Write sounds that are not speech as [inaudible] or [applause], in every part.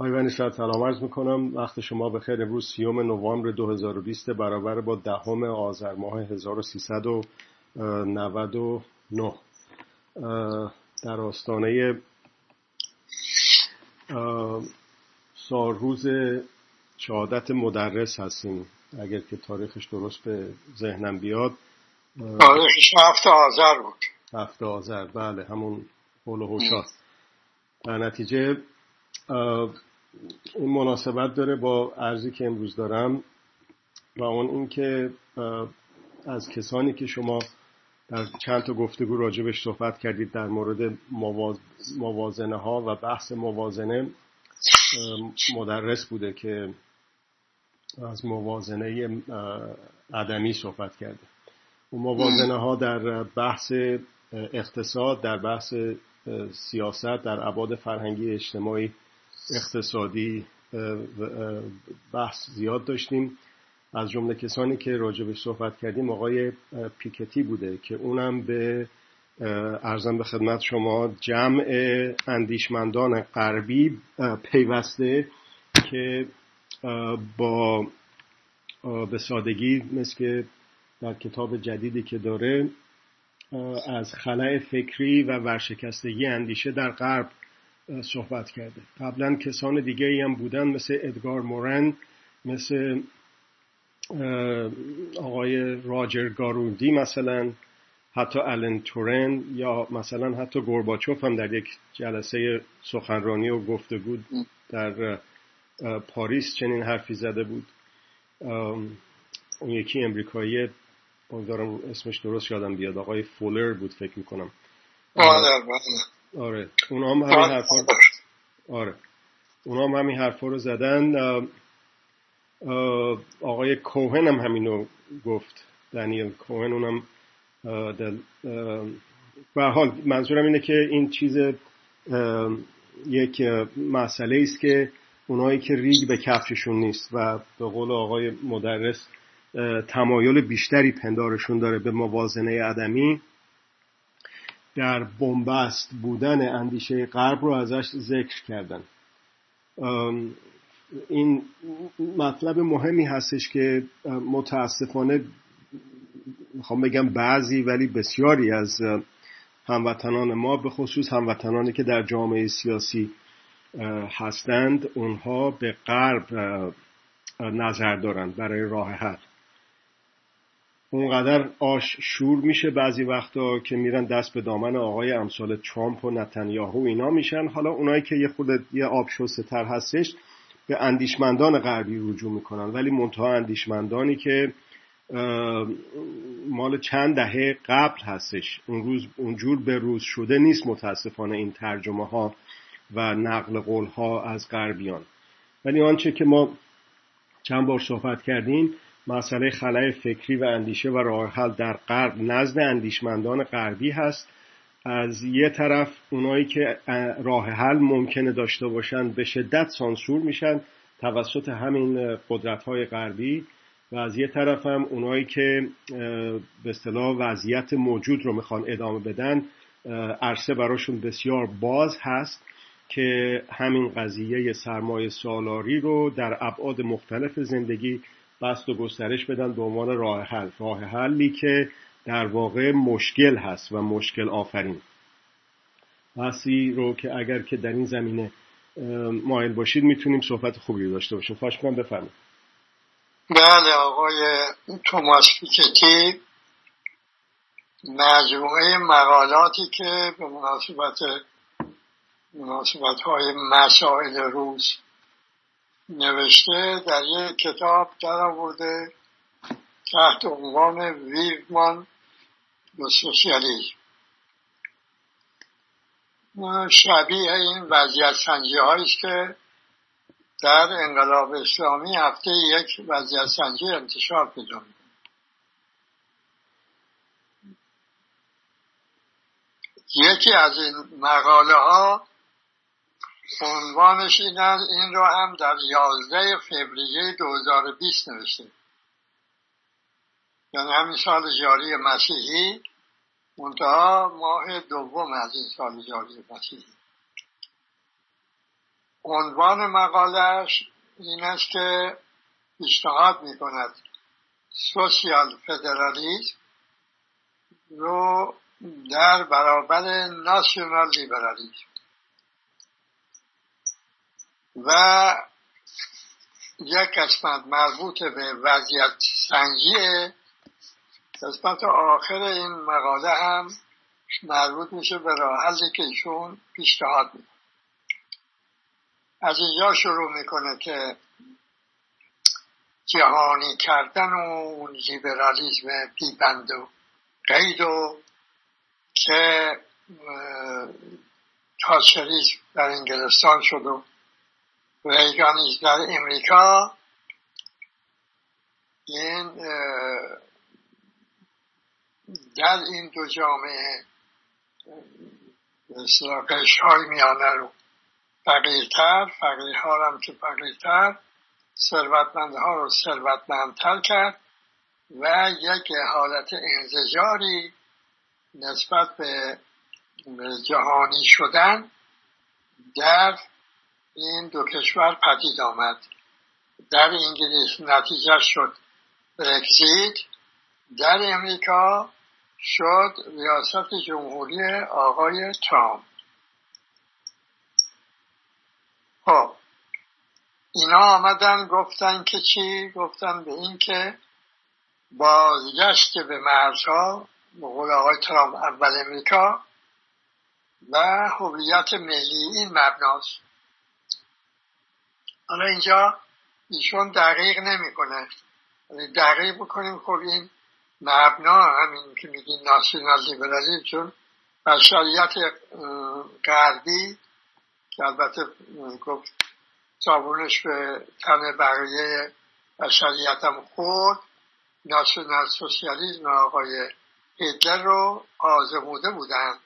آقای ونیشت سلام عرض می‌کنم. وقت شما به خیر امروز سیوم نوامبر 2020 برابر با دهم آذر ماه 1399 در آستانه سالروز شهادت مدرس هستیم. اگر که تاریخش درست به ذهنم بیاد تاریخش هفت آذر بود. هفت آذر. بله همون قول و در نتیجه این مناسبت داره با ارزی که امروز دارم و اون اینکه از کسانی که شما در چند تا گفتگو راجبش صحبت کردید در مورد موازنه ها و بحث موازنه مدرس بوده که از موازنه عدمی صحبت کرده. و موازنه ها در بحث اقتصاد در بحث سیاست در عباد فرهنگی اجتماعی اقتصادی بحث زیاد داشتیم. از جمله کسانی که راجبش صحبت کردیم آقای پیکتی بوده که اونم به ارزم به خدمت شما جمع اندیشمندان غربی پیوسته که با به سادگی مثل که در کتاب جدیدی که داره از خلع فکری و ورشکستگی اندیشه در غرب صحبت کرده قبلا کسان دیگه هم بودن مثل ادگار مورن مثل آقای راجر گاروندی مثلا حتی الن تورن یا مثلا حتی گورباچوف هم در یک جلسه سخنرانی و گفتگو در پاریس چنین حرفی زده بود. اون یکی امریکایی امیدوارم اسمش درست یادم بیاد آقای فولر بود فکر می‌کنم. آره. آره اونا هم همین حرفا آره. اونا هم همین حرفا رو زدن. آقای کوهن هم همینو گفت. دنیل کوهن اونم به حال منظورم اینه که این چیز یک مسئله است که اونایی که ریگ به کفششون نیست و به قول آقای مدرس تمایل بیشتری پندارشون داره به موازنه عدمی در بنبست بودن اندیشه غرب رو ازش ذکر کردن. این مطلب مهمی هستش که متاسفانه می‌خوام بگم بعضی ولی بسیاری از هموطنان ما به خصوص هموطنانی که در جامعه سیاسی هستند اونها به غرب نظر دارند برای راه حل. اونقدر آش شور میشه بعضی وقتا که میرن دست به دامن آقای امثال ترامپ و نتانیاهو اینا میشن. حالا اونایی که یه خود یه آب تر هستش به اندیشمندان غربی رجوع می‌کنن. ولی منتها اندیشمندانی که مال چند دهه قبل هستش. اون روز اونجور به روز شده نیست متاسفانه این ترجمه ها و نقل قول ها از غربیان. ولی آنچه که ما چند بار صحبت کردیم مسئله خلای فکری و اندیشه و راه حل در غرب نزد اندیشمندان غربی هست. از یه طرف اونایی که راه حل ممکنه داشته باشن به شدت سانسور میشن توسط همین قدرت های غربی و از یه طرف هم اونایی که به اصطلاح وضعیت موجود رو می‌خوان ادامه بدن عرصه براشون بسیار باز هست که همین قضیه سرمایه سالاری رو در ابعاد مختلف زندگی بست و گسترش بدن به عنوان راه حل. راه حلی که در واقع مشکل هست و مشکل آفرین. بحثی رو که اگر که در این زمینه مایل باشید می‌تونیم صحبت خوبی داشته باشیم. خواهش می‌کنم بفرمایید. بله آقای توماس پیکتی مجموعه مقالاتی که به مناسبت مناسبت های مسائل روز نوشته در یک کتاب در آورده تحت عنوان ویومان و سوسیالیزم شبیه این وضعیت سنجی است که در انقلاب اسلامی هفته یک وضعیت سنجی انتشار پیدا یکی از این مقاله ها عنوانش این, این رو هم در 11 فوریه 2020 نوشته یعنی همین سال جاری مسیحی منتها ماه دوم از این سال جاری مسیحی. عنوان مقالش این است که پیشنهاد می کند سوسیال فدرالیزم رو در برابر ناسیونال لیبرالیزم و یک قسمت مربوط به وضعیت سنجیه قسمت آخر این مقاله هم مربوط میشه به راه حلی که ایشون پیشنهاد میده از اینجا شروع می‌کنه که جهانی کردن و اون لیبرالیزم بیبند و قید و که تاچریسم در انگلستان شد و ریگانیز در امریکا. این در این دو جامعه قشر های میانه رو فقیرتر فقیرها هم که فقیرتر ثروتمندها رو ثروتمندتر کرد و یک حالت انزجاری نسبت به جهانی شدن در این دو کشور پدید آمد. در انگلیس نتیجه شد برکزیت در امریکا شد ریاست جمهوری آقای ترامپ. خب اینا آمدن گفتن که چی؟ گفتن به این که بازگشت به مرزها قول آقای ترامپ اول امریکا و هویت ملی این مبناست. حالا اینجا ایشون دقیق نمی‌کنه. دقیق بکنیم. خب این مبنا همین که میگین ناسیونال لیبرالیزم چون بشریت غربی که البته گفت صابونش به تن بقیه بشریت هم خورد ناسیونال سوسیالیزم آقای هیتلر رو آزموده بودن.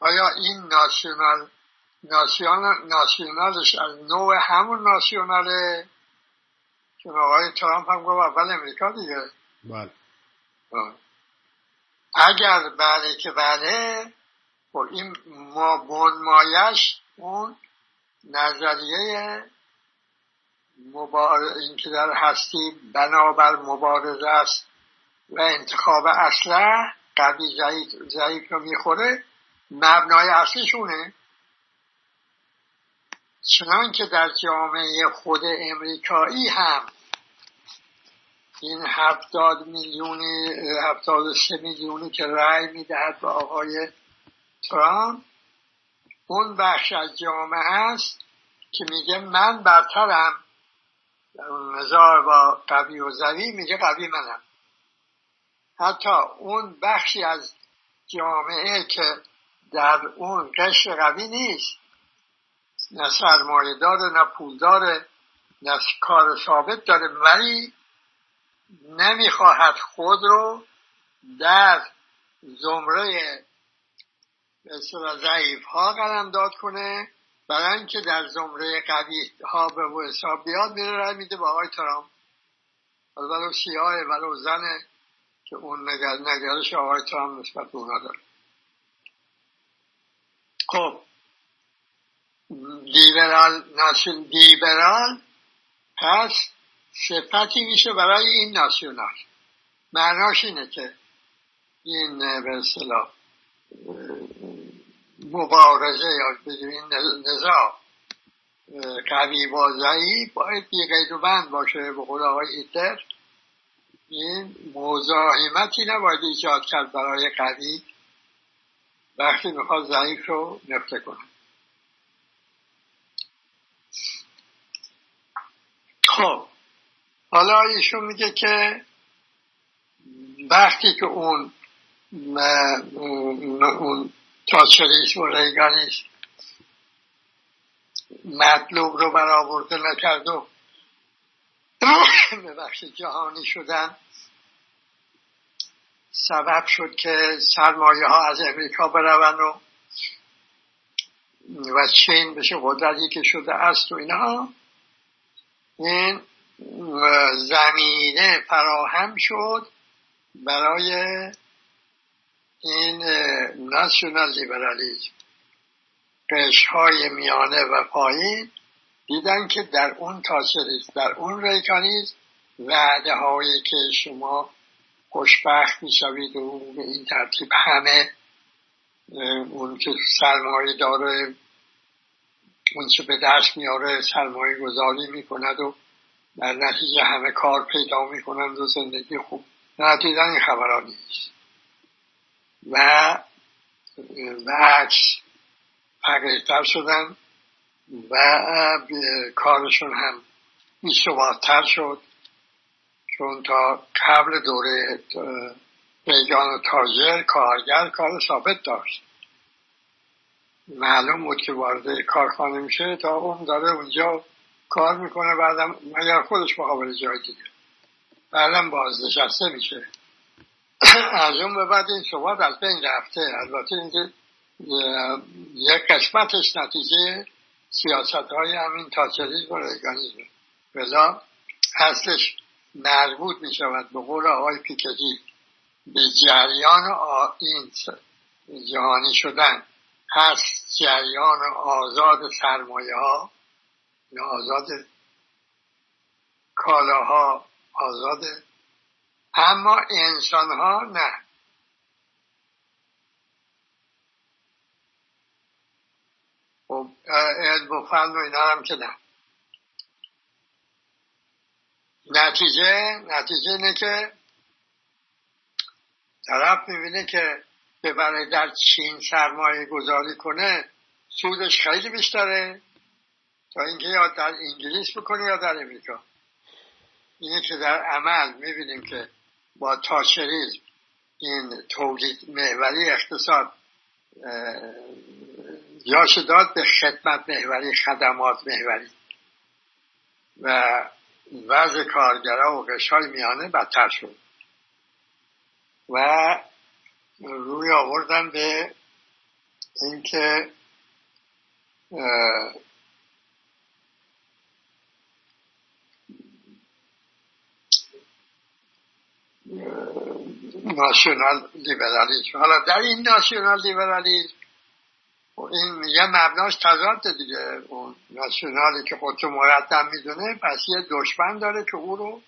آیا این ناسیونال ناسیونالش از نوع همون ناسیوناله چون آقای ترامپ هم گفت اول امریکا دیگه. بله. اگر بله که بله خب این ما بنمایش اون نظریه این که در هستی بنابر مبارزه است و انتخاب اسلح قوی ضعیف رو می‌خوره مبنای اصلیشونه. چنان که در جامعه خود امریکایی هم این هفتاد میلیونی هفتاد سه میلیونی که رأی می‌دهد به آقای ترامپ اون بخش از جامعه است که میگه من برترم. نظار با قوی و زوی میگه قوی منم. حتی اون بخشی از جامعه که در اون قشر قوی نیست. نه سرمایه داره نه پول داره نه کار ثابت داره ولی نمی‌خواهد خود رو در زمره به ضعیف ها قلم داد کنه برای اینکه در زمره قوی ها به حساب بیاد میره رای میده به آقای ترامپ. ولو سیاه ولو زنه که اون نگرش آقای ترامپ نسبت به اونا داره. خب لیبرال ناسیون لیبرال پس صفتی میشه برای این ناسیونال معناش اینه که این به اصطلاح مبارزه یا این نزاع قوی با ضعیف باید بی قید و بند باشه به قول آقای هیتلر. این مزاحمتی نباید ایجاد کرد برای قوی. وقتی می‌خواد ضعیف رو نفته کنه. خب حالا ایشون میگه که وقتی که اون اون تاچریش و ریگانیش مطلوب رو برآورده نکرد و به بخش جهانی شدن سبب شد که سرمایه ها از امریکا برون و و چین بشه قدرتی که شده است و اینها این زمینه فراهم شد برای این ناسیونال لیبرالیزم قشهای میانه و پایین دیدن که در اون تاچریز در اون ریکانیز وعده هایی که شما خوشبخت می‌شوید و به این ترتیب همه اون که سرمایه داره اون چه به دست میاره سرمایه گذاری می‌کند و در نتیجه همه کار پیدا می‌کنند و زندگی خوب. دیدن این خبرها نیست. و عکس فقیرتر شدن و کارشون هم بیثباتتر شد. چون تا قبل دوره ریگان و تاجر کارگر کار ثابت داشت. معلوم بود که وارد کارخانه میشه تا اون داره اونجا کار می‌کنه بعدم مگر خودش مقابل جای دیگه. بعدم بازنشسته میشه. [clears throat] از اون به بعد این ثبات از بین رفته. البته اینکه یک قسمتش نتیجه سیاست های همین تاچریزم و ریگانیزم بلا اصلش مربوط می شود به قول آقای پیکتی به جریان این جهانی شدن. هست جریان آزاد سرمایه ها آزاد کالاها آزاد اما انسان ها نه. خب علم و فن اینا هم که نه. نتیجه نتیجه اینه که طرف می‌بینه که ببره در چین سرمایه گذاری کنه سودش خیلی بیشتره. تا اینکه یا در انگلیس بکنه یا در امریکا. اینه که در عمل می‌بینیم که با تاچریزم این تولید محوری اقتصاد جاش داد به خدمت محوری خدمات محوری. و وضع کارگرا و قشهای میانه بدتر شد. و روی آوردن به اینکه ناشونال لیبرالیسم. حالا در این ناشونال لیبرالیسم این یه مبناش تضاد دیگه. اون ناسیونالی که خودتو مرتب می‌دونه پس یه دشمن داره که او رو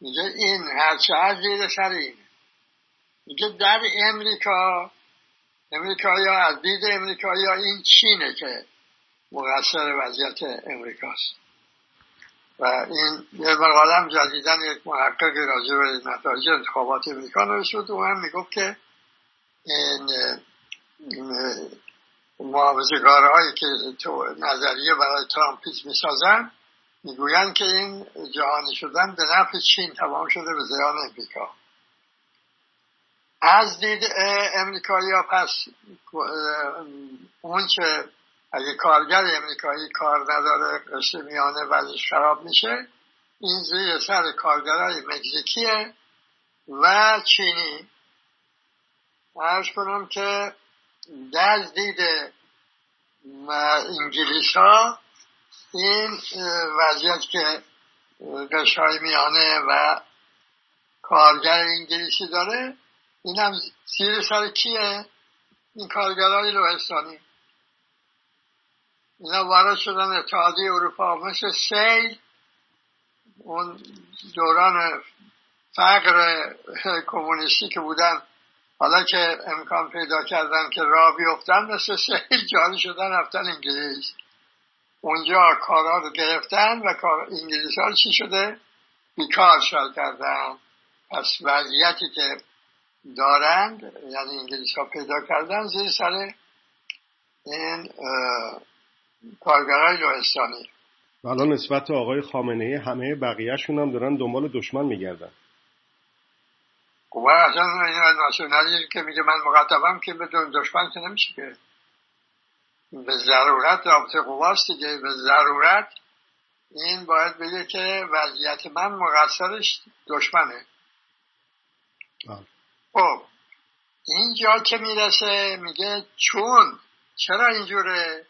میگه این هرچه از زیر سر اینه میگه در امریکا امریکا یا از دید امریکا یا این چینه که مقصر وضعیت امریکاست. و این یه مقالم جدیدن یک محقق راجع به نتایج انتخابات امریکا نوشت و هم می‌گفت که این محافظگارهایی که نظریه برای ترامپیز می‌سازن می‌گویند که این جهانی شدن به نفع چین تمام شده به زیان امریکا. از دید امریکایی ها پس اون که اگه کارگر امریکایی کار نداره قشر میانه وزش خراب میشه این زیر سر کارگرای مکزیکیه و چینی. ارز کنم که در دید انگلیس ها این وضعیت که قشای میانه و کارگر انگلیسی داره این هم زیر سر کیه؟ این کارگرهای لوهستانی اینا وارد شدن اتحادیه اروپا. مثل سیل اون دوران فقر کمونیستی که بودن حالا که امکان پیدا کردن که راه بیفتن مثل سیل جاری شدن رفتن انگلیس. اونجا کارا رو گرفتن و کار انگلیس ها چی شده؟ بیکار شد کردن. پس وضعیتی که دارند یعنی انگلیس ها پیدا کردن زیر سر این کارگرای لوهستانی. حالا نسبت آقای خامنه ای همه بقیهشون هم دارن دنبال دشمن میگردن. خب اصلا ناسیونالی که میگه من مقدمم که بدون دشمن که نمیشه که. به ضرورت رابطه قواست دیگه. به ضرورت این باید بگه که وضعیت من مقصرش دشمنه. خب اینجا که می‌رسه میگه چون؟ چرا اینجوره؟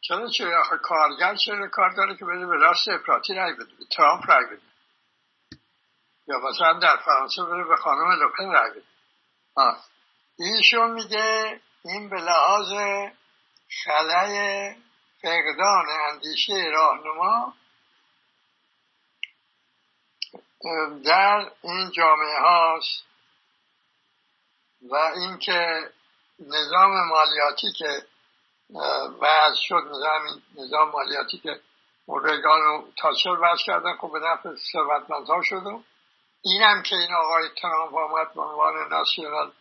چرا آخه کارگر چرا کار داره که بده به راست افراطی رای بده به ترامپ رای بده؟ یا مثلا در فرانسه بره به خانم لوپن رای بده. ایشون میگه این به لحاظ خلای فقدان اندیشه راهنما در این جامعه هاست و اینکه نظام مالیاتی که وضع شد نظام نظام مالیاتی که ریگان و تاچر وضع کردن خب به نفع ها شد اینم که این آقای ترامپ آمد به عنوان ناسیونال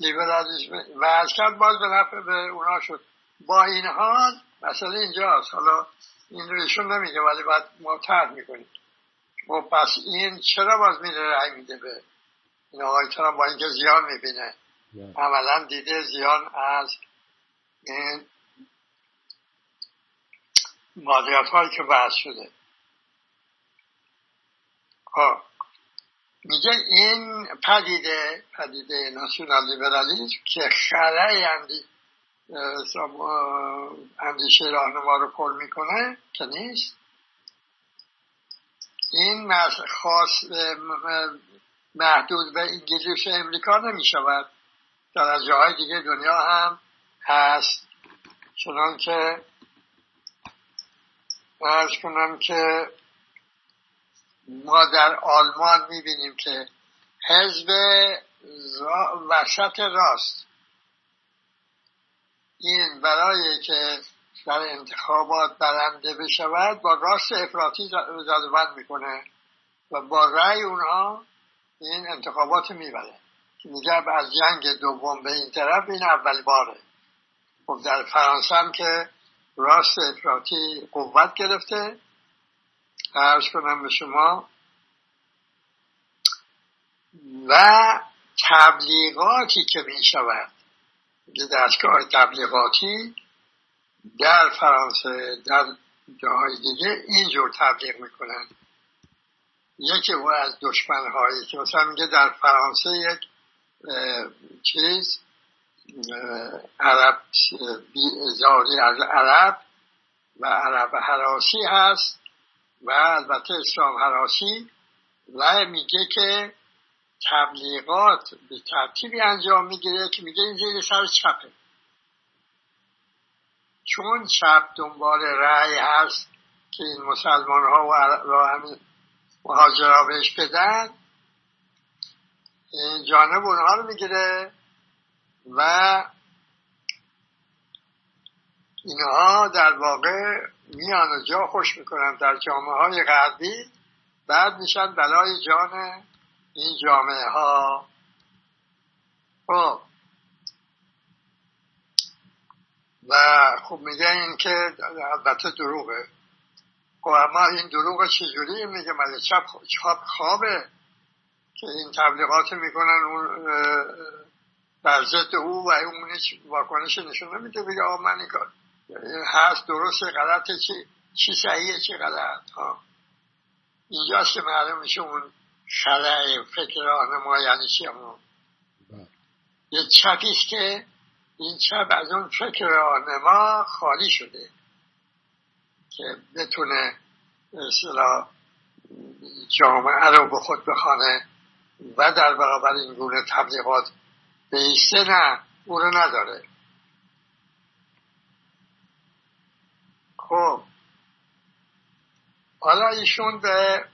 لیبرالیزم وضع کرد باز به نفع به اونا شد. با این حال مسئله اینجاست. حالا این رو ایشون نمیگه ولی باید ما تر می‌کنیم. و خب پس این چرا باز میره رای میده به این آقای ترامپ؟ با اینکه زیان می‌بینه. عملا دیده زیان از این مالیات هایی که وضع شده. خب. میگه این پدیده پدیده ناسیونال لیبرالیسم که خلای اندی اندیشه راهنما رو پر می‌کنه که نیست. این خاص محدود به انگلیس امریکا نمی‌شود. در جاهای دیگه دنیا هم هست. چنان که ارز کنم که ما در آلمان می‌بینیم که حزب وسط راست. این برای که در انتخابات برنده بشود با راست افراطی زدوبند می‌کنه و با رأی اونها این انتخابات می‌بره. میگه از جنگ دوم به این طرف این اول باره. خب در فرانسه هم که راست افراطی قوت گرفته. ارز کنم به شما و تبلیغاتی که می شود دستگاه تبلیغاتی در فرانسه در جاهای دیگه اینجور تبلیغ می‌کنن. یکی او از دشمنهایی که مثلا میگه در فرانسه یک چیز عرب زاری از عرب و عرب حراسی هست و البته اسلام حراسی و میگه که تبلیغات به ترتیبی انجام می‌گیره که میگه این زیر سر چپه. چون چپ دنبال رأی هست که این مسلمان ها و همین مهاجرا بهش بدن این جانب اونها رو می‌گیره و اینها در واقع میان و جا خوش می‌کنن در جامعه های غربی. بعد میشن بلای جان این جامعه ها خب و خب میگه این که البته دروغه. خب اما این دروغ چجوری؟ میگه مگه چپ چاپ خوابه که این تبلیغات می‌کنن اون بر ضد او و اون هیچ واکنش نشون نمیده. بگه آقا من این کار هست درست غلطه چی چی صحیحه چی غلط؟ ها. اینجاست که معلوم میشه اون خلای فکر ما یعنی چی؟ همون بله. یه چپیست که این چپ از اون فکر ما خالی شده که بتونه اصلا جامعه رو به خود بخوانه و در برابر این گونه تبلیغات بیسته نه او رو نداره. خب. حالا ایشون به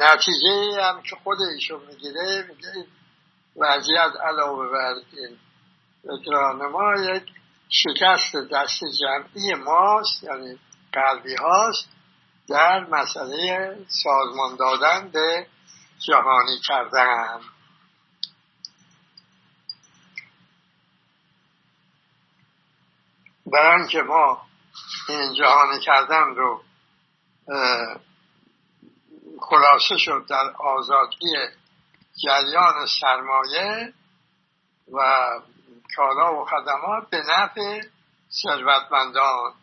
نتیجه هم که خود ایشون می‌گیره میگه وضعیت علاوه بر این ما یک شکست دست جمعی ماست یعنی قلبی هاست در مسئله سازمان دادن به جهانی کردن. برای که ما این جهانی کردن رو خلاصه شد در آزادی جریان سرمایه و کالا و خدمات به نفع ثروتمندان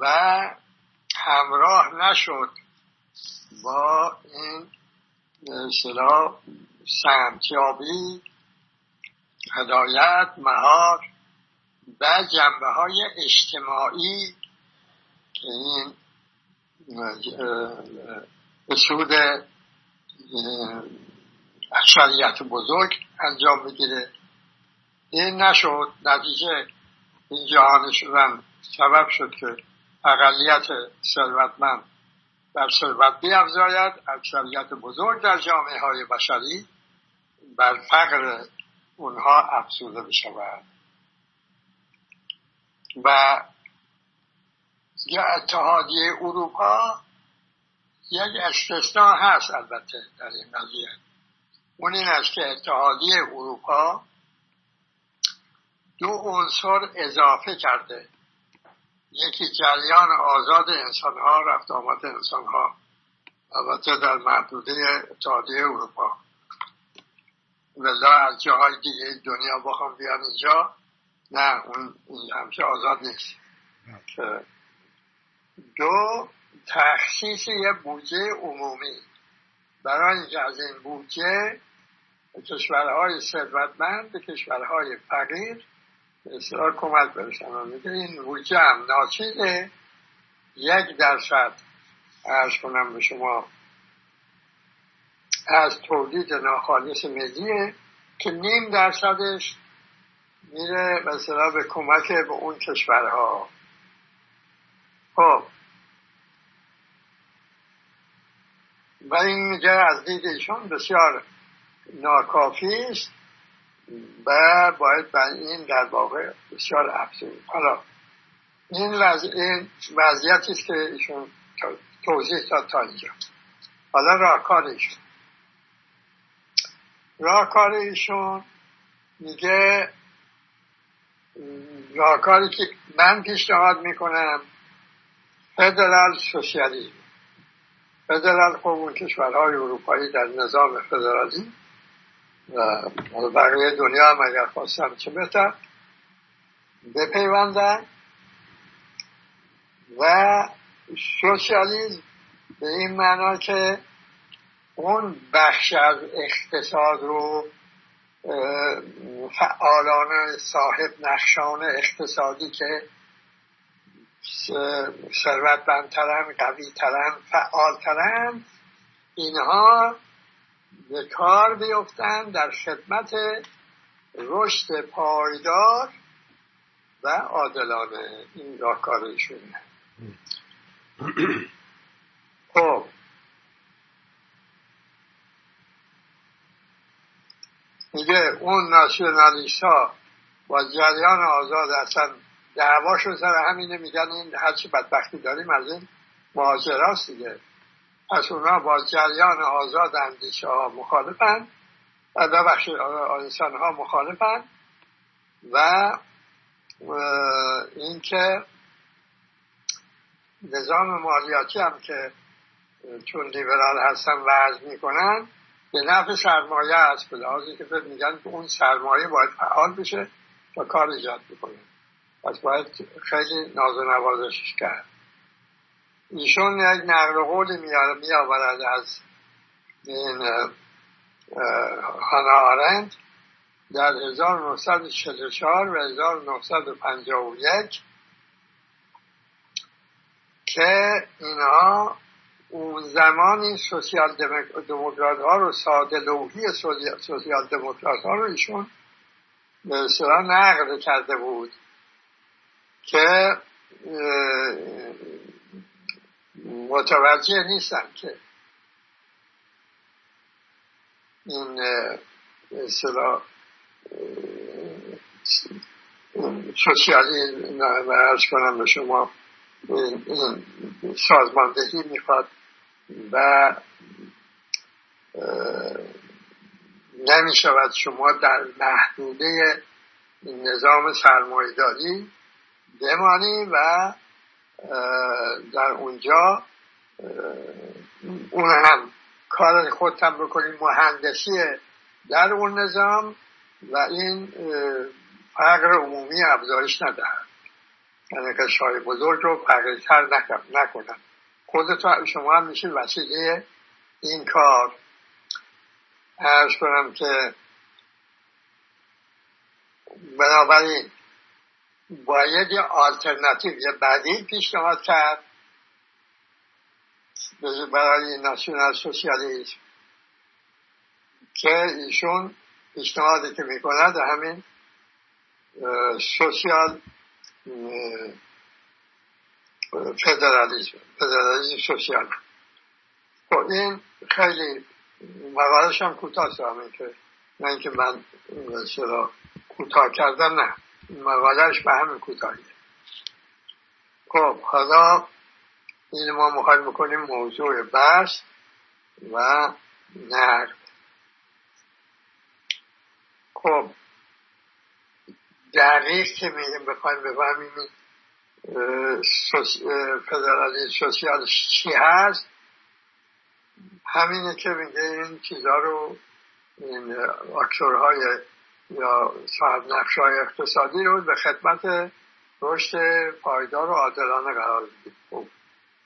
و همراه نشد با این اصطلاح سمتیابی هدایت مهار و جنبه های اجتماعی که این سود اکثریت بزرگ انجام بگیره این نشد نتیجه این جهانی شدن سبب شد که اقلیت ثروتمند در ثروت بیافزاید اکثریت بزرگ در جامعه های بشری بر فقر اونها افزوده بشود و اتحادیه اروپا یک استثناء هست البته در این قضیه. اون این است که اتحادیه اروپا دو عنصر اضافه کرده. یکی جریان آزاد انسان ها رفت آمد انسان ها البته در محدوده اتحادیه اروپا. ولی از جاهای دیگه دنیا بخوام بیان اینجا. نه اون همچه آزاد نیست. دو تخصیص یه بودجه عمومی. برای اینکه از این بودجه کشورهای ثروتمند به کشورهای فقیر اصلاح کمک این بودجه هم ناچیزه. یک درصد ارز کنم به شما از تولید ناخالص ملیه که نیم درصدش میره مثلا به کمک به اون کشورها. خب. و این میگه از دید ایشون بسیار ناکافی است. و باید به این در واقع بسیار افزود حالا این, این وضعیتی است که ایشون توضیح داد تا اینجا. حالا راهکار ایشون. راهکار ایشون میگه راهکاری که من پیشنهاد می‌کنم فدرال سوسیالیسم فدرال اون کشورهای اروپایی در نظام فدرالی بقیه دنیا هم اگر خواستن چه بهتر بپیوندن. و سوسیالیزم به این معنا که اون بخش از اقتصاد رو فعالان صاحب نقشان اقتصادی که ثروتمندترن قویترن فعالترن اینها به کار بیفتن در خدمت رشد پایدار و عادلانه. این راهکارشونه خب. میگه اون ناسیونالیست ها با جریان آزاد اصلا دعواشون سر همینه. میگن این هرچی بدبختی داریم از این مهاجراست دیگه. پس اونا با جریان آزاد اندیشه ها مخالفن و بخش انسان ها مخالفن و اینکه نظام مالیاتی هم که چون لیبرال هستن وضع می‌کنن به نفع سرمایه است. به لحاظی که میگن که اون سرمایه باید فعال بشه و کار ایجاد بکنه. پس باید خیلی ناز و نوازشش کرد. ایشون یک نقل قولی میآورد از این هانا آرند در 1944 و 1951 که اینها اون زمانی سوسیال دموکرات ها رو ساده لوحی سوسیال دموکرات ها رو ایشون به اصطلاح نقل کرده بود که متوجه نیستن که این اصطلاح سوسیالی ارز کنم به شما سازماندهی می‌خواد و نمی شود شما در محدوده نظام سرمایداری بمانی و در اونجا اون هم کار خودتم بکنیم مهندسی در اون نظام و این فقر عمومی افزایش ندهد. یعنی که شای بزرگ رو فقیرتر نکنن خودتون شما هم میشید وسیله این کار. ارز کنم که بنابراین باید یه آلترناتیو یه بدیل پیشنهاد کرد. برای ناسیونال سوسیالیسم. که ایشون پیشنهادی که می‌کند همین سوسیال فدرالیسم فدرالیسم سوسیال. خب این خیلی مقالش هم کوتاه همین که نه اینکه من چرا کوتاه کردم نه. مقالش به همین کوتاهیه. خب حالا این ما مخواهیم بکنیم موضوع بحث و نرد خب دقیق که میگیم بخوایم بفهمیم فدرالی سوسیال چی هست همینه که میگه این چیزها رو این اکتورهای یا صاحب نقش های اقتصادی رو به خدمت رشد پایدار و عادلانه قرار بدید خب.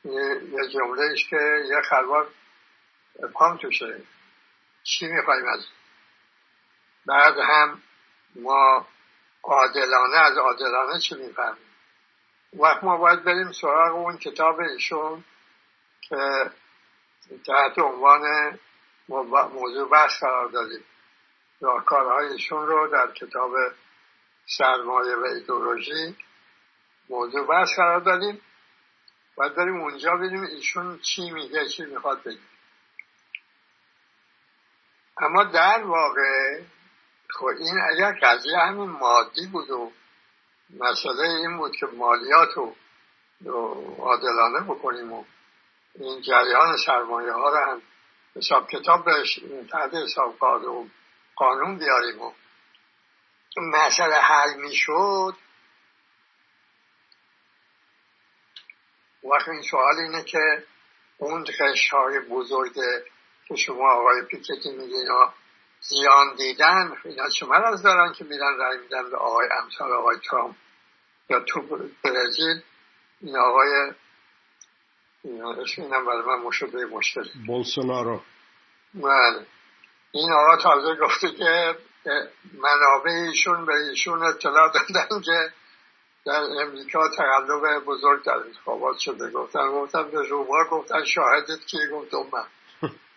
یه جمله ایش که یه خلوار پام توشه چی می‌خوایم از؟ بعد هم ما عادلانه از عادلانه چی می‌فهمیم؟ وقت ما باید بریم سراغ اون کتاب ایشون که تحت عنوان موضوع بحث قرار دادیم. راهکارهای ایشون رو در کتاب سرمایه و ایدولوژی موضوع بحث قرار دادیم. باید بریم اونجا ببینیم ایشون چی میگه چی می‌خواد بگه. اما در واقع خب این اگر قضیه همین مادی بود و مسئله این بود که مالیات رو عادلانه بکنیم و این جریان سرمایه ها رو هم حساب کتاب بهش تحت حساب و قانون بیاریم و مسئله حل می‌شد وقت این سوال اینه که اون خش های بزرگ که شما آقای پیکتی میگین زیان دیدن اینا چه از دارن که میرن رای میدن به آقای امثال آقای ترامپ یا تو برزیل. این آقای اینم برای من مشابه مشکل. بولسونارو. بله. این آقا تازه گفته که منابع ایشون به ایشون اطلاع دادن که در امریکا تقلب بزرگ در انتخابات شده گفتن گفتن به شما گفتن شاهدت کی؟ گفتم من.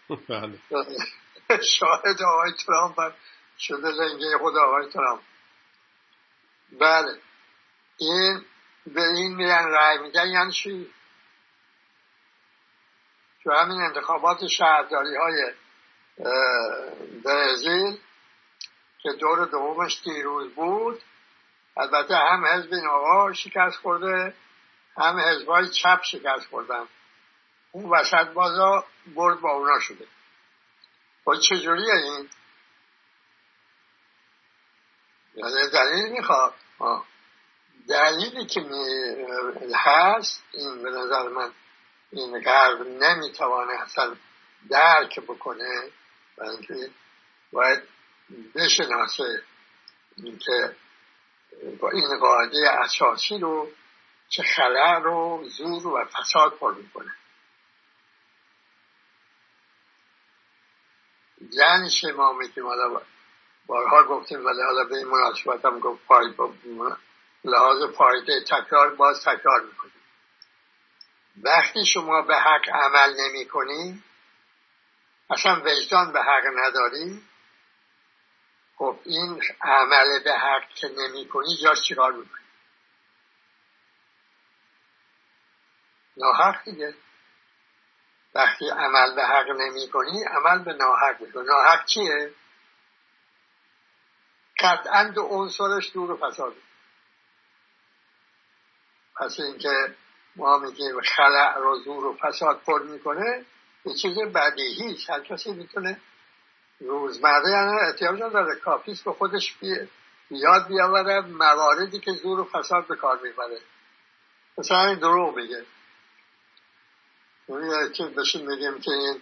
[laughs] بله. [laughs] شاهد آقای ترامپ شده لنگه خود آقای ترامپ. بله. این به این میرن رای میدن یعنی چی؟ تو همین انتخابات شهرداری های برزیل که دور دومش دیروز بود البته هم حزب این آقا شکست خورده هم حزبای چپ شکست خوردن. اون وسط بازا برد با اونا شده. با چجوریه این؟ یعنی دلیل می‌خواد؟ دلیلی که هست این به نظر من این غرب نمی‌توانه اصلا درک بکنه اینکه باید بشناسه اینکه این قاعده اساسی رو چه خلع رو زور و فساد پر می‌کنه. یعنی چه ما میگیم حالا بارها گفتیم ولی حالا به این مناسبت هم گفت با لحاظ پایده تکرار باز تکرار می‌کنیم. وقتی شما به حق عمل نمی کنی اصلا وجدان به حق نداری خب این عمل به حق که نمی کنی جاش چیکار می‌کنی ناحق دیگه. وقتی عمل به حق نمی کنی عمل به ناحق می‌کنی ناحق چیه؟ قطعا دو عنصرش دور و فساد پس اینکه ما میگیم خلع رو زور و فساد پر می‌کنه یه چیز بدیهی هر کسی می‌تونه روزمره یعنی احتیاج داره کافیست به خودش یاد بیاوره مواردی که زور و فساد به کار می‌بره. مثلا این دروغ میگه. که بشین میگیم که این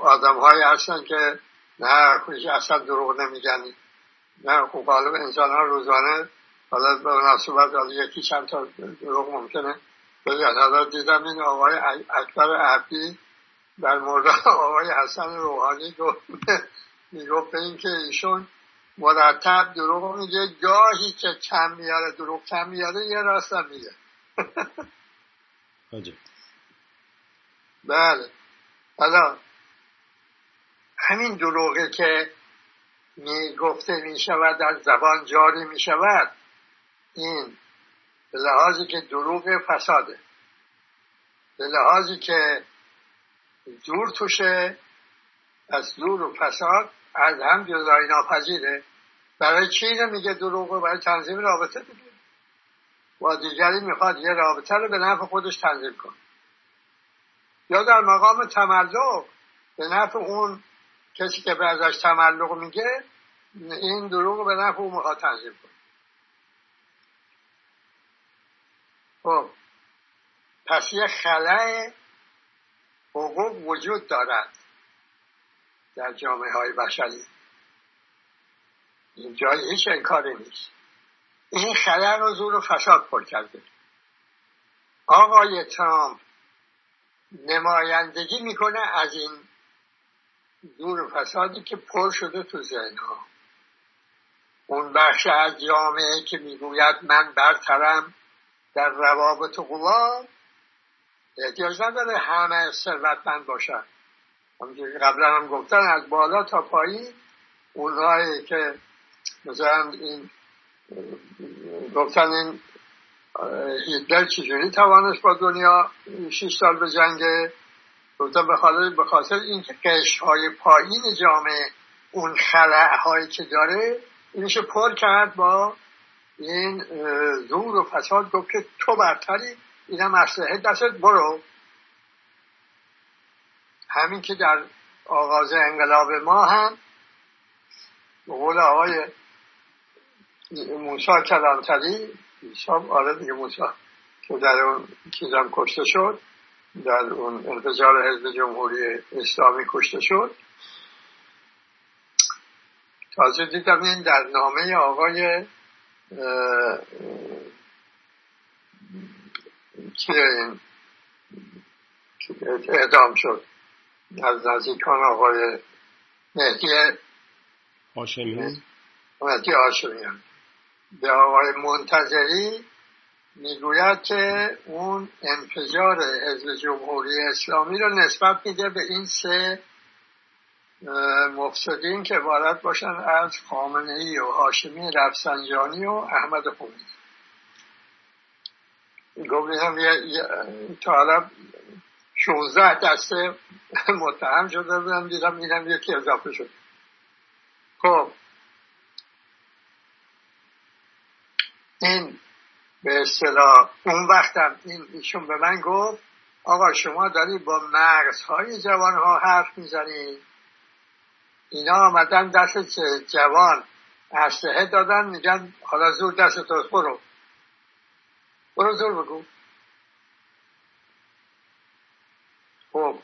آدم های هستن که نه اصلا دروغ نمیگن. نه خوب غالب انسان ها روزانه حالا به مناسبت حالا یکی چند تا دروغ ممکنه. بگن حالا دیدم این آقای اکبر عبدی در مورد آقای حسن روحانی گفت می‌گفت به اینکه ایشون مرتب دروغ میگه گاهی که کم میاره دروغ کم میاره یه راست میگه. بله. حالا همین دروغه که می گفته می شود در زبان جاری می شود این به لحاظی که دروغ فساده به لحاظی که زور توشه از زور و فساد از هم جدایی ناپذیره. برای چی میگه دروغه برای تنظیم رابطه دیگه. با دیگری می‌خواد یه رابطه رو به نفع خودش تنظیم کنه. یا در مقام تملق به نفع اون کسی که به ازش تملق میگه این دروغ به نفع اون می‌خواد تنظیم کنه. خب پس یه خلای حقوق وجود دارد در جامعه های بشری. اینجا هیچ انکاری نیست. این خلل رو زور و فساد پر کرده. آقای ترامپ نمایندگی می‌کنه از این زور و فسادی که پر شده تو ذهنها. اون بخش از جامعه که می‌گوید من برترم در روابط قوا احتیاج نداره همه ثروتمند باشن. همونجوری قبلا هم گفتن از بالا تا پایین اونهایی که مثلا این گفتن این هیتلر چجوری توانست با دنیا شیش سال به جنگ گفتن به خاطر اینکه قش های پایین جامعه اون خلع هایی که داره اینش پر کرد با این زور و فساد گفت که تو برتری اینم اسلحه دستت برو. همین که در آغاز انقلاب ما هم به قول آقای موسا کلانتری شام آره دیگه موسا که در اون چیزم کشته شد در اون انتظار حزب جمهوری اسلامی کشته شد. تازه دیدم این در نامه آقای اعدام شد. از نزدیکان آقای مهدی هاشمی. مهدی هاشمیان به آقای منتظری می‌گوید که اون انفجار حزب جمهوری اسلامی رو نسبت میده به این سه مفسدین که وارد باشن از خامنه ای و هاشمی رفسنجانی و احمد خومی گفت هم تا حالا 16 دسته [laughs] متهم شده بودم دیدم اینم یکی اضافه شد. خب. این به اصطلاح اون وقتم این ایشون به من گفت آقا شما داری با مغزهای جوان ها حرف می‌زنی؟ اینا آمدن دست جوان اسلحه دادن میگن حالا زور دست تو برو. برو زور بگو. خب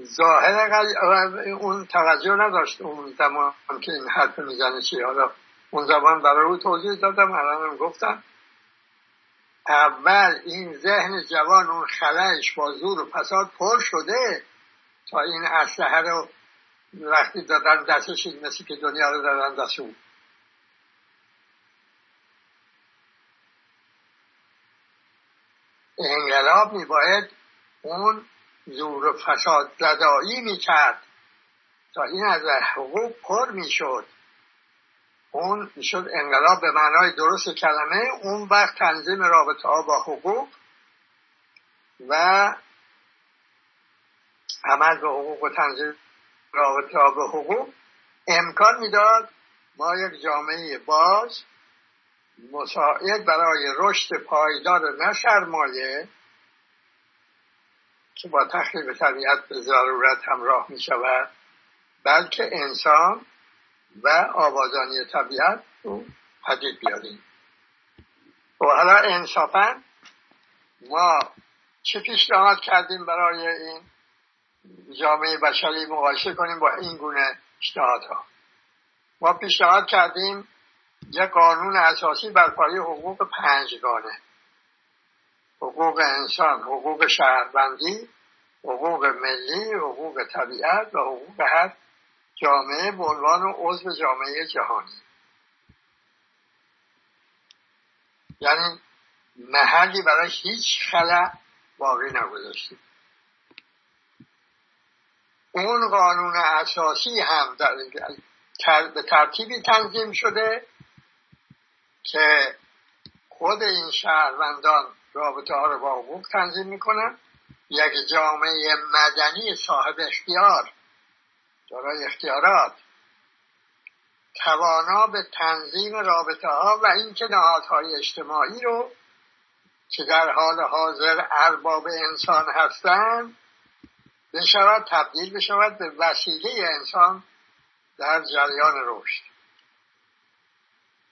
ظاهر اون توجه نداشت اون زمان که این حرف می‌زنه چی. حالا اون زمان برای او توضیح دادم الان گفتم. اول این ذهن جوان اون خلایش با زور و فساد پر شده تا این اسلحه رو وقتی دادن دستش مثل که دنیا رو دادن دست اون انقلاب میباید اون زور و فساد زدایی می‌کرد تا این از حقوق پر می‌شد. اون می‌شد انقلاب به معنای درست کلمه اون وقت تنظیم رابطه ها با حقوق و عمل به حقوق و تنظیم رابطه ها به حقوق. امکان می‌داد ما یک جامعه باز مساعد برای رشد پایدار نه سرمایه که با تخریب طبیعت به ضرورت همراه می شود بلکه انسان و آبادانی طبیعت رو پدید بیاریم. و حالا انصافا ما چه پیشنهاد کردیم برای این جامعه بشری مقایسه کنیم با این گونه پیشنهادها؟ ما پیشنهاد کردیم یک قانون اساسی بر پایه حقوق پنجگانه. حقوق انسان حقوق شهروندی حقوق ملی حقوق طبیعت و حقوق هر جامعه به عنوان عضو جامعه جهانی. یعنی محلی برای هیچ خلع باقی نگذاشتیم. اون قانون اساسی هم در به ترتیبی تنظیم شده. که خود این شهروندان رابطه ها رو با حقوق تنظیم می‌کنن. یک جامعه مدنی صاحب اختیار دارای اختیارات توانا به تنظیم رابطه ها و اینکه نهادهای اجتماعی رو که در حال حاضر ارباب انسان هستند بشود تبدیل بشود به وسیله انسان در جریان رشد.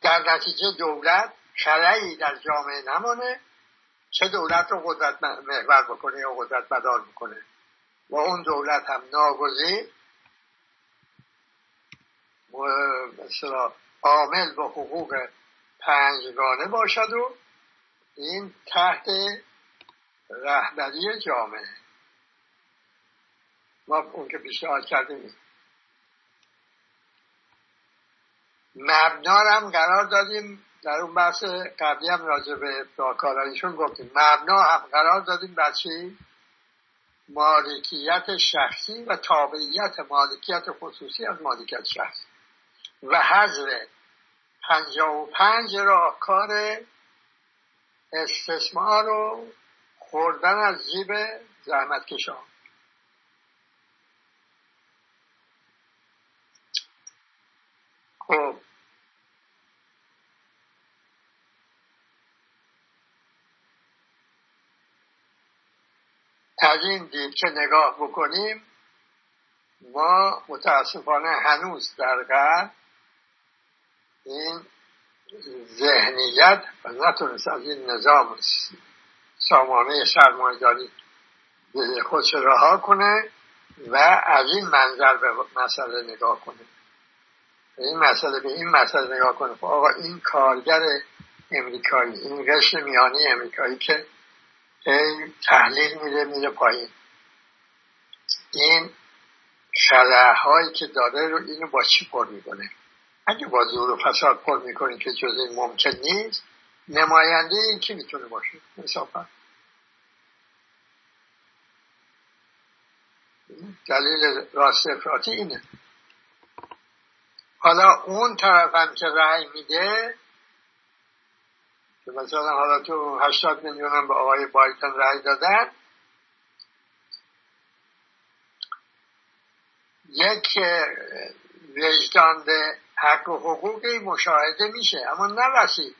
در نتیجه دولت خلایی در جامعه نمانه چه دولت رو قدرت محور بکنه یا قدرت مدار بکنه. و اون دولت هم ناگزیر مثلا عامل به حقوق پنجگانه باشد و این تحت رهبری جامعه. ما اون که پیشنهاد کردیم مبنا هم قرار دادیم در اون بحث قبلی هم راجع به کارایشون گفتیم. مبنا هم قرار دادیم بر چی؟ مالکیت شخصی و تابعیت مالکیت خصوصی از مالکیت شخصی و حضر پنجاه و پنج راهکار استثمار و خوردن از جیب زحمت از این دید که نگاه بکنیم؟ ما متاسفانه هنوز در غرب این ذهنیت و نتونست از این نظام سامانه سرمایهداری خودش رها کنه و از این منظر به مسئله نگاه کنه. این مسئله به این مسئله نگاه کنه. خب آقا این کارگر امریکایی این قشر میانی امریکایی که این تحلیل میده میره پایین. این هایی که داره رو اینو با چی پر می‌کنه؟ اگه با زور و فساد پر می‌کنی که جز این ممکن نیست نماینده این کی می‌تونه باشه؟ انصافا دلیل راست افراطی اینه. حالا اون طرف هم که رأی میده که مثلا حالا تو هشتاد میلیون هم به آقای بایدن رأی دادن یک وجدان به حق و حقوقی مشاهده میشه اما نرسید.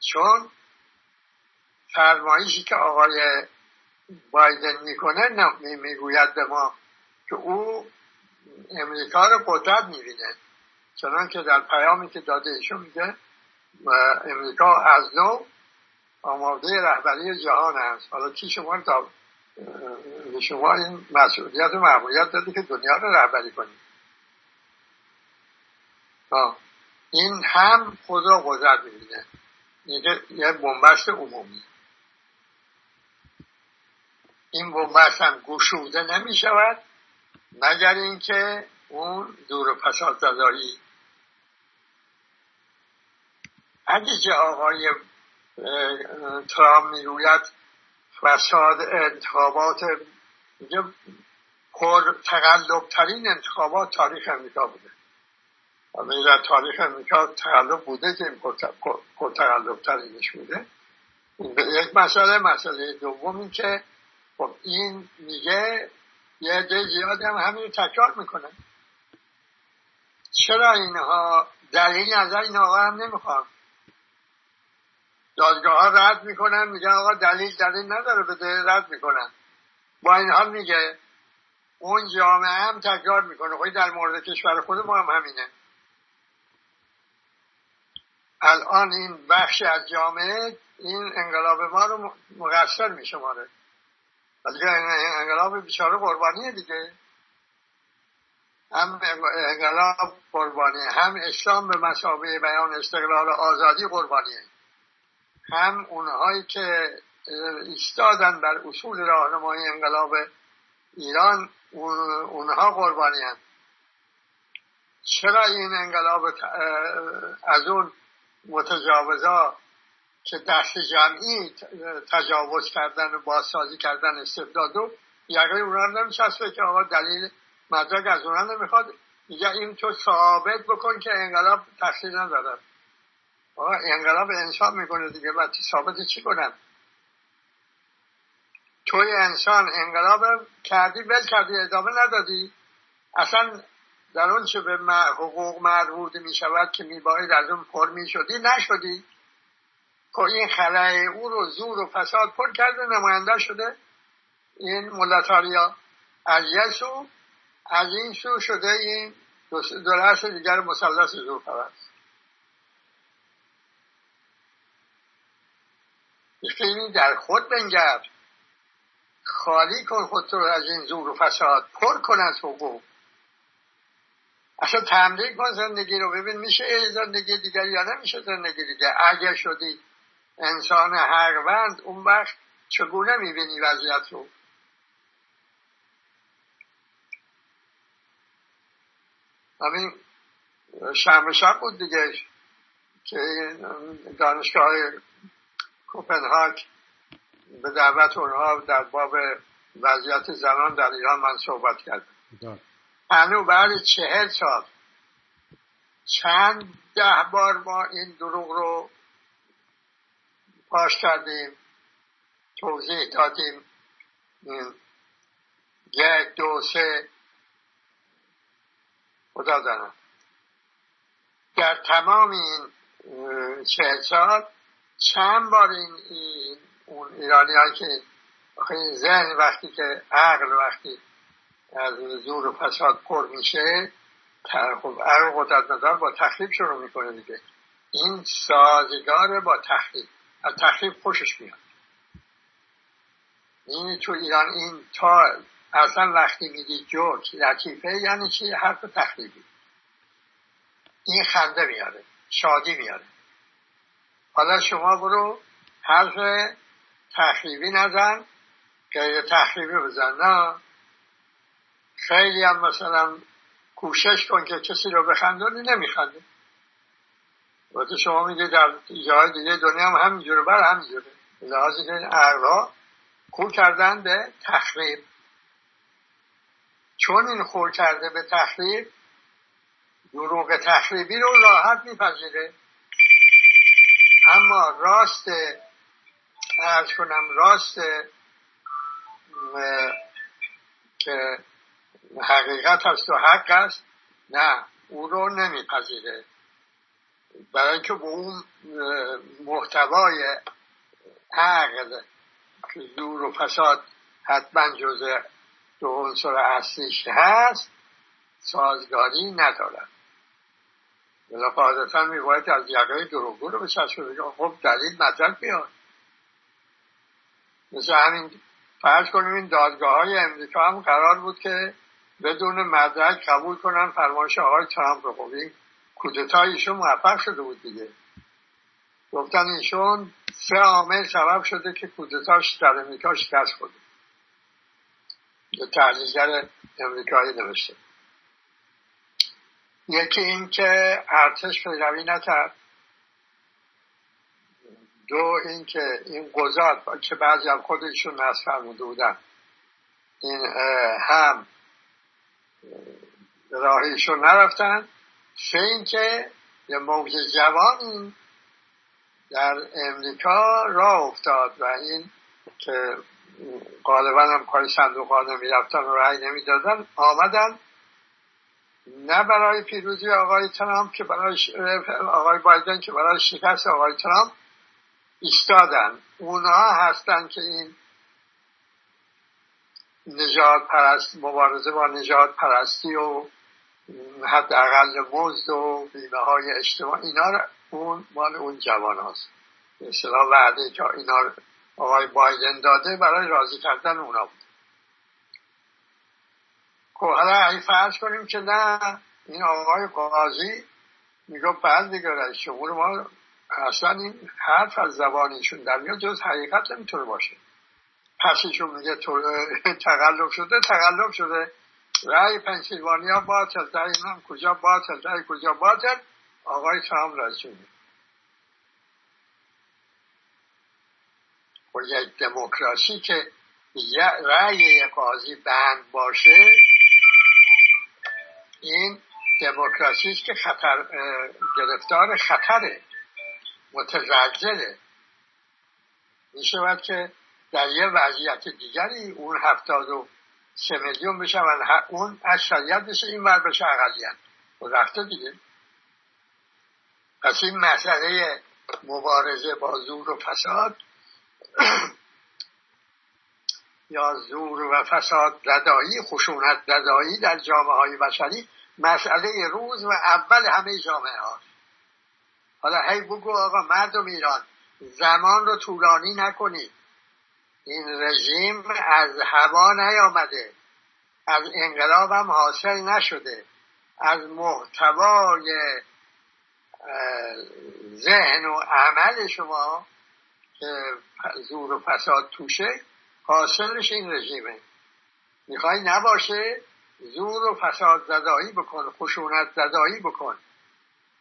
چون فرمایشی که آقای بایدن می‌کنه می‌گوید به ما که او امریکا رو قدرت می‌بینه. چنان که در پیامی که داده ایشون میگه امریکا از نو آماده رهبری جهان است. حالا کی شما تا به شما این مسئولیت و معمولیت داده که دنیا رو رهبری کنید این هم خود را قدرت می‌بینه. یه بنبست عمومی. این بنبست هم گشوده نمی شود مگر اینکه اون دور و فساد زداری اگه که آقای ترام می‌گوید فساد انتخابات پر تقلب ترین انتخابات تاریخ امریکا بوده. در تاریخ امریکا تقلب بوده که این پر تقلب ترینش بوده. یک مسئله مسئله دوم که خب این میگه یه عده زیادی هم همین تکرار می‌کنن. چرا اینها دلیل نظر این آقا هم نمی‌خوان دادگاه ها رد می‌کنن میگن آقا دلیل دلیل نداره بده رد می‌کنن. با این حال میگه اون جامعه هم تکرار می‌کنه. خواهی در مورد کشور خود ما هم همینه. الان این بخش از جامعه این انقلاب ما رو مقصر میشماره. ولی انقلاب بیچاره قربانیه دیگه هم انقلاب قربانیه هم اسلام به مسابقه بیان استقلال آزادی قربانیه هم اونهایی که ایستادن بر اصول راهنمای انقلاب ایران اونها قربانی هم. چرا این انقلاب از اون متجاوزا که دست جمعی تجاوز کردن و بازسازی کردن استبداد و یقه اونا رو نمیچسبه که آقا دلیل مدرک از اونا نمی‌خواد. میگه این تو ثابت بکن که انقلاب تقصیر ندارد آقا انقلاب انسان می‌کنه دیگه بعد ثابت چی کنم؟ توی انسان انقلاب کردی ول کردی ادامه ندادی. اصلا در اون چه به حقوق مربوط می شود که میباید از اون پر می شدی نشدی. که این خلای او رو زور و فساد پر کرده نماینده شده. این ملتاریا از یه سو از این سو شده این دو دیگر مسلس زور پرست این در خود بنگر خالی کن خود رو از این زور و فساد پر کن از حقوق. اصلا تمرین کن زندگی رو ببین میشه زندگی دیگر یا نمیشه زندگی دیگر اگر شدی انسان حقوند اون وقت چگونه می‌بینی وضعیت رو همین شرم شب بود دیگه که دانشگاه کوپنهاگ به دعوت اونها در باب وضعیت زنان در ایران من صحبت کردم هنو بعد چهل سال. چند ده بار ما این دروغ رو پاش کردیم توضیح دادیم. یک دو سه. خدا دارم. در تمام این چهل سال چند بار این, این اون ایرانی هایی که خیلی ذهن وقتی که عقل وقتی از زور و فساد پر میشه خب عقل قدرت ندار با تخریب شروع می‌کنه دیگه. این سازگار با تخریب. از تخریب خوشش میاد. این تو ایران این تا اصلا وقتی میگی جوک لطیفه یعنی چی؟ حرف تخریبی این خنده میاره شادی میاره. حالا شما برو حرف تخریبی نزن غیر تخریبی بزن نه؟ خیلی هم مثلا کوشش کن که کسی رو بخندونی نمیخنده. وقتی شما میگه در جای دیگه دنیا هم همینجوره بر همینجوره. لحاظی که اعلا خور کردن به تخریب. چون این خور کرده به تخریب دروغ تخریبی رو راحت میپذیره. اما راست ارز کنم راست که حقیقت هست و حق است نه او رو نمیپذیره. برای اینکه به اون محتوای عقل که دور و فساد حتما جزء دو عنصر اصلیش هست سازگاری ندارد بلا قاعدتا میباید از یقه دروغگو رو بچسبه بگه خب دلیل مدرک بیاد مثل همین فرض کنیم این دادگاه های امریکا هم قرار بود که بدون مدرک قبول کنن فرمایش آقای ترامپ رو. خب کودتا ایشون موفق شده بود دیگه. گفتن ایشون سه عامل سبب شده که کودتاش در امریکا شکست خورده. یه تحلیلگر امریکایی نوشته. یکی این که ارتش پیروی نکرد. دو اینکه این قضات که بعضی هم خودشون نصف فرموده بودن. این هم راهیشون نرفتن. اینکه یه موج جوانی در امریکا راه افتاد و این که غالبا هم کاری صندوق ها نمی رفتن و رأی نمی دادن آمدن نه برای پیروزی آقای ترامپ که برای آقای بایدن که برای شکست آقای ترامپ ایستادن. اونها هستن که این نجات پرست مبارزه با نجات پرستی و حداقل مزد و بیمه های اجتماع اینا رو اون مال اون جوان هاست. مثلا وعده که اینا آقای بایدن داده برای راضی کردن اونا بود. خب حالا ای فرض کنیم که نه این آقای قاضی میگو بعد دیگه رئیس جمهور ما اصلا این حرف از زبانیشون در میاد جز حقیقت نمی‌تونه باشه. پسیشون میگه تقلب شده تقلب شده. رای پنسیلوانیا باطل رای من کجا باطل رای کجا باطل آقای ترامپ رئیس و یک دموکراسی که رأی قاضی بند باشه این دموکراسی است که خطر گرفتار خطره متزلزله. می شود که در یه وضعیت دیگری اون هفتاد و سه میلیون بشه و اون اکثریت بشه این ور بشه اقلیت. و رفته دیگه. پس این مسئله مبارزه با زور و فساد [clears throat] یا زور و فساد زدایی خشونت زدایی در جامعه های بشری مسئله روز و اول همه جامعه ها حالا هی بگو آقا مردم ایران زمان رو طولانی نکنید. این رژیم از هوا نیامده. از انقلاب هم حاصل نشده. از محتوای ذهن و عمل شما که زور و فساد توشه حاصلش این رژیمه. می‌خوای نباشه زور و فساد زدایی بکن خشونت زدایی بکن.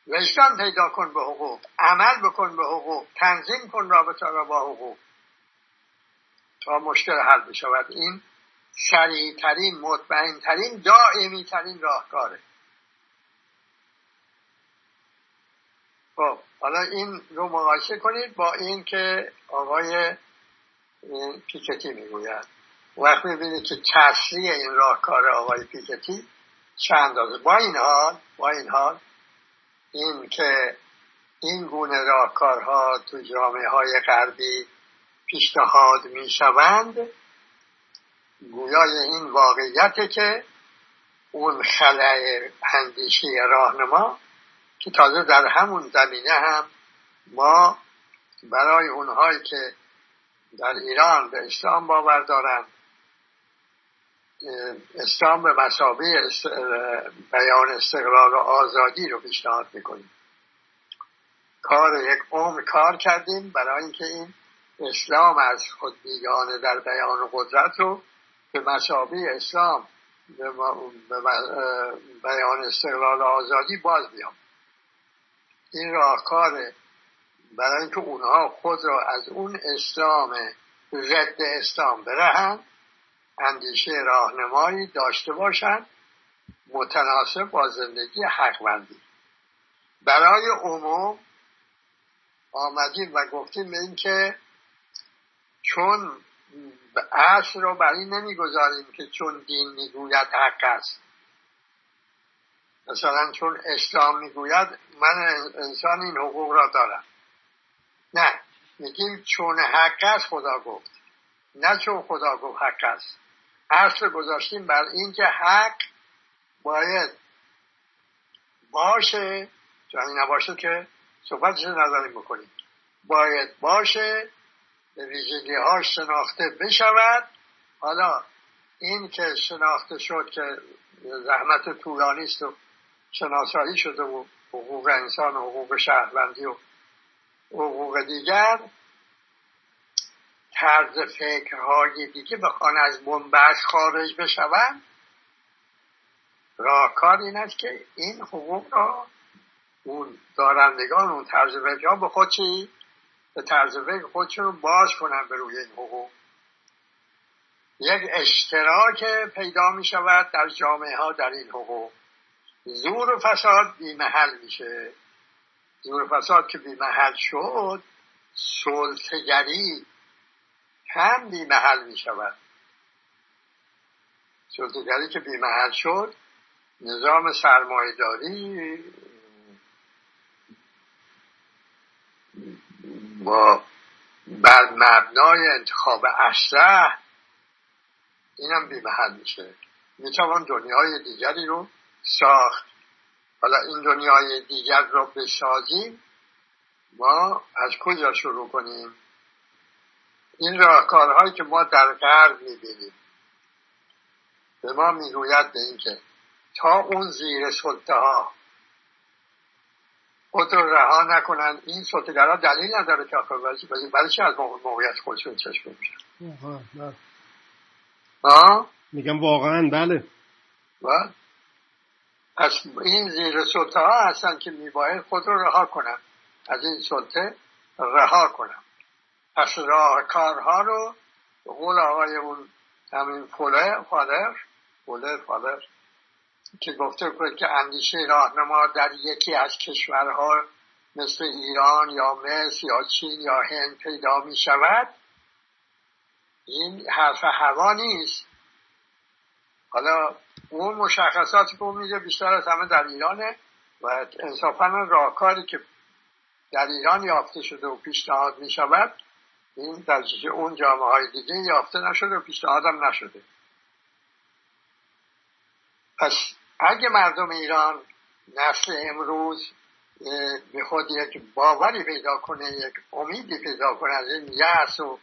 وجدان پیدا کن به حقوق عمل بکن به حقوق تنظیم کن رابطه را با حقوق. تا مشکل حل بشود. این سریعترین مطمئنترین دائمی ترین راهکاره. خب حالا این رو مقایسه کنید با این که آقای پیکتی می‌گوید. وقت می‌بینید که تسریع این راهکار آقای پیکتی چه اندازه با این حال با این حال این که این گونه راهکارها تو جامعه های غربی پیشنهاد می‌شوند گویای این واقعیت که اون خلع اندیشه راهنما که تازه در همون زمینه هم ما برای اونهایی که در ایران به اسلام باور دارند اسلام به مسابه بیان استقلال و آزادی رو پیشنهاد می‌کنیم. کار یک عمر کار کردیم برای اینکه این اسلام از خود بیگانه در بیان قدرت رو به مسابه اسلام به بیان استقلال آزادی باز بیام این راهکار برای اینکه اونها خود را از اون اسلام ضد اسلام برهند اندیشه راهنمایی داشته باشند متناسب با زندگی حقوندی برای عموم آمدیم و گفتیم به اینکه چون اصل رو بر این نمی‌گذاریم که چون دین می‌گوید حق است. مثلا چون اسلام می‌گوید من انسان این حقوق را دارم. نه میگیم چون حق است خدا گفت. نه چون خدا گفت حق است. اصل گذاشتیم بر اینکه حق باید باشه. جانی نباشه که صحبتش نظریم بکنیم. باید باشه ویژگی هاش شناخته بشود. حالا این که شناخته شد که زحمت طولانی است و شناسایی شده و حقوق انسان و حقوق شهروندی و حقوق دیگر طرز فکرهای دیگه بخوان از بنبست خارج بشوند. راهکار این است که این حقوق را اون دارندگان اون طرز فکرها به خود چی به طرز فکر خودشون باز کنن به روی این حقوق. یک اشتراک پیدا می شود در جامعه ها در این حقوق. زور و فساد بیمحل میشه. زور و فساد که بیمحل شد سلطگری هم بیمحل می شود. سلطگری که بیمحل شد نظام سرمایداری با بر مبنای انتخاب اشرح اینم بیمحل میشه. می‌توان دنیای دیگری رو ساخت. حالا این دنیای دیگر رو بسازیم ما از کجا شروع کنیم؟ این راهکارهایی که ما در غرب می‌بینیم. به ما می‌گوید به اینکه تا اون زیر سلطه ها خود رو رها نکنن. این سلطهگرها دلیل نداره که آخر برای چی از موقعیت خودشون چشم میشن میگم واقعا بله. پس این زیر سلطه ها هستن که میباید خود رو رها کنن. از این سلطه رها کنن. پس راه کارها رو به قول آقای اون همین فوله فادر فوله فادر که گفته بود که اندیشه راهنما در یکی از کشورها مثل ایران یا مصر یا چین یا هند پیدا می شود. این حرف هوا نیست. حالا اون مشخصاتی که میده بیشتر از همه در ایرانه و انصافا راهکاری که در ایران یافته شده و پیشنهاد می شود این در اون جامعه های دیگه یافته نشده و پیشنهادم نشده. پس اگه مردم ایران نسل امروز به خود یک باوری پیدا کنه یک امیدی پیدا کنه از این یأس و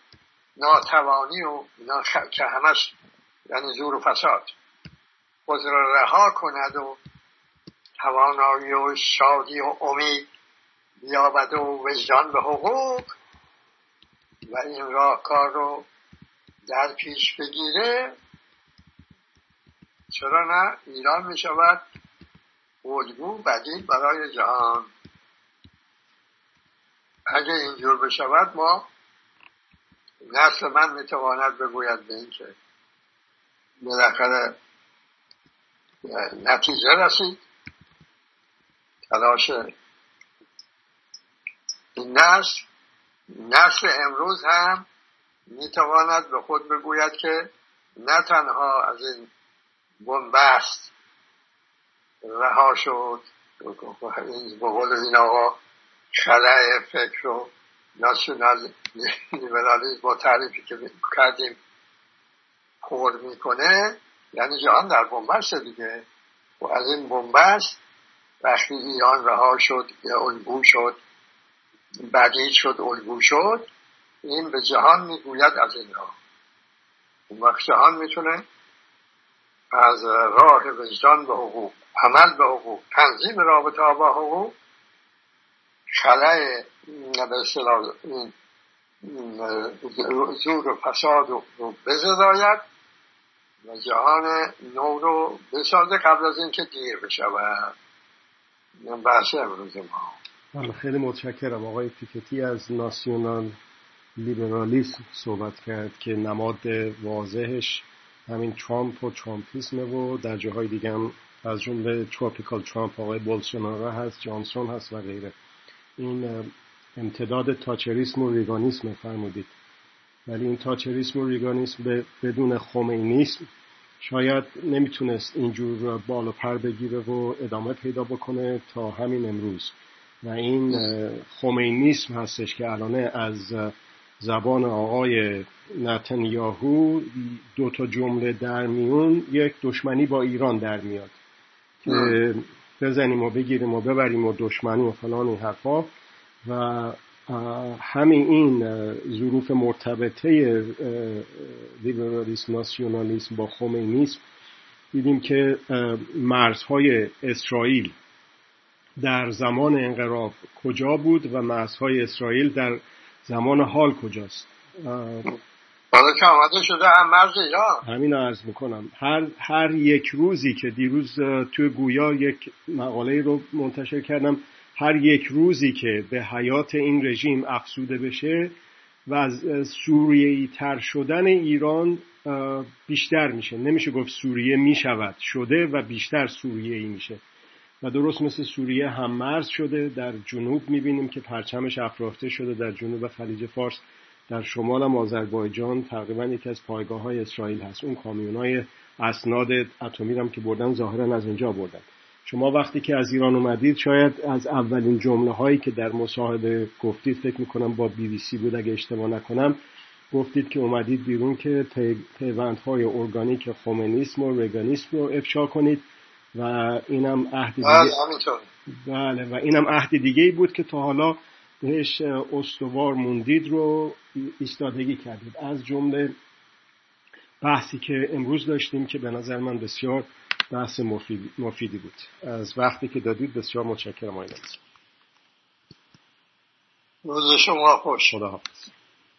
ناتوانی و اینا که همش یعنی زور و فساد خود را رها کند و توانایی و شادی و امید بیابد و وجدان به حقوق و این راهکار رو در پیش بگیره. چرا نه؟ ایران می شود الگو بدیل برای جهان. اگه اینجور بشود ما نسل من می‌تواند بگوید به این که بالاخره نتیجه رسید. تلاش این نسل نسل امروز هم می‌تواند به خود بگوید که نه تنها از این بنبست رها شد. این قول این آقا خلع فکر و ناسیونال با تعریفی که کردیم پر می‌کنه یعنی جهان در بنبست دیگه. و از این بنبست وقتی ایران رها شد یا الگو شد بدید شد الگو شد این به جهان می‌گوید از این راه اون وقت جهان می‌تونه از راه وجدان به حقوق عمل به حقوق تنظیم رابطه با حقوق خلای به زور و فساد رو بزداید و جهان نو رو بسازه قبل از اینکه دیر بشود. بحث امروز ما. بله، خیلی متشکرم. آقای پیکتی از ناسیونال لیبرالیسم صحبت کرد که نماد واضحش همین ترامپ و ترامپیسمه و در جاهای دیگه هم از جمله تروپیکال ترامپ آقای بولسونارو هست جانسون هست و غیره. این امتداد تاچریسم و ریگانیسم فرمودید. ولی این تاچریسم و ریگانیسم بدون خمینیسم شاید نمی‌تونست اینجور بال و پر بگیره و ادامه پیدا بکنه تا همین امروز. و این خمینیسم هستش که الانه از زبان آقای نتنیاهو دو تا جمله در میون یک دشمنی با ایران در میاد. که بزنیم و بگیریم و ببریم و دشمنی و فلان این حرفا. و همین این ظروف مرتبطه لیبرالیسم ناسیونالیسم با خمینیسم دیدیم که مرزهای اسرائیل در زمان انقلاب کجا بود و مرزهای اسرائیل در زمان حال کجاست؟ حالا که آمده شده هم مرز ایران. همین عرض می‌کنم. هر, هر یک روزی که دیروز توی گویا یک مقاله رو منتشر کردم هر یک روزی که به حیات این رژیم افسوده بشه و از سوریه تر شدن ایران بیشتر میشه. نمیشه گفت سوریه می‌شود شده و بیشتر سوریه ای میشه. و درست مثل سوریه هم مرز شده. در جنوب می‌بینیم که پرچمش افرافته شده. در جنوب خلیج فارس در شمال هم آذربایجان تقریبا یکی از پایگاه های اسرائیل هست. اون کامیون های اسناد اتمی هم که بردن ظاهرا از اونجا بردن. شما وقتی که از ایران اومدید شاید از اولین جمله هایی که در مصاحبه گفتید فکر می‌کنم با بی بی سی بود اگه اشتباه نکنم گفتید که اومدید بیرون که پیوندهای ارگانیک خمینیسم و رگانیسم رو افشا کنید. و اینم عهد دیگه بله و اینم عهد دیگه ای بود که تا حالا بهش استوار موندید رو ایستادگی کردید. از جمله بحثی که امروز داشتیم که به نظر من بسیار بحث مفیدی بود. از وقتی که دادید بسیار متشکرم آقای روز شما خوش. خدا حافظ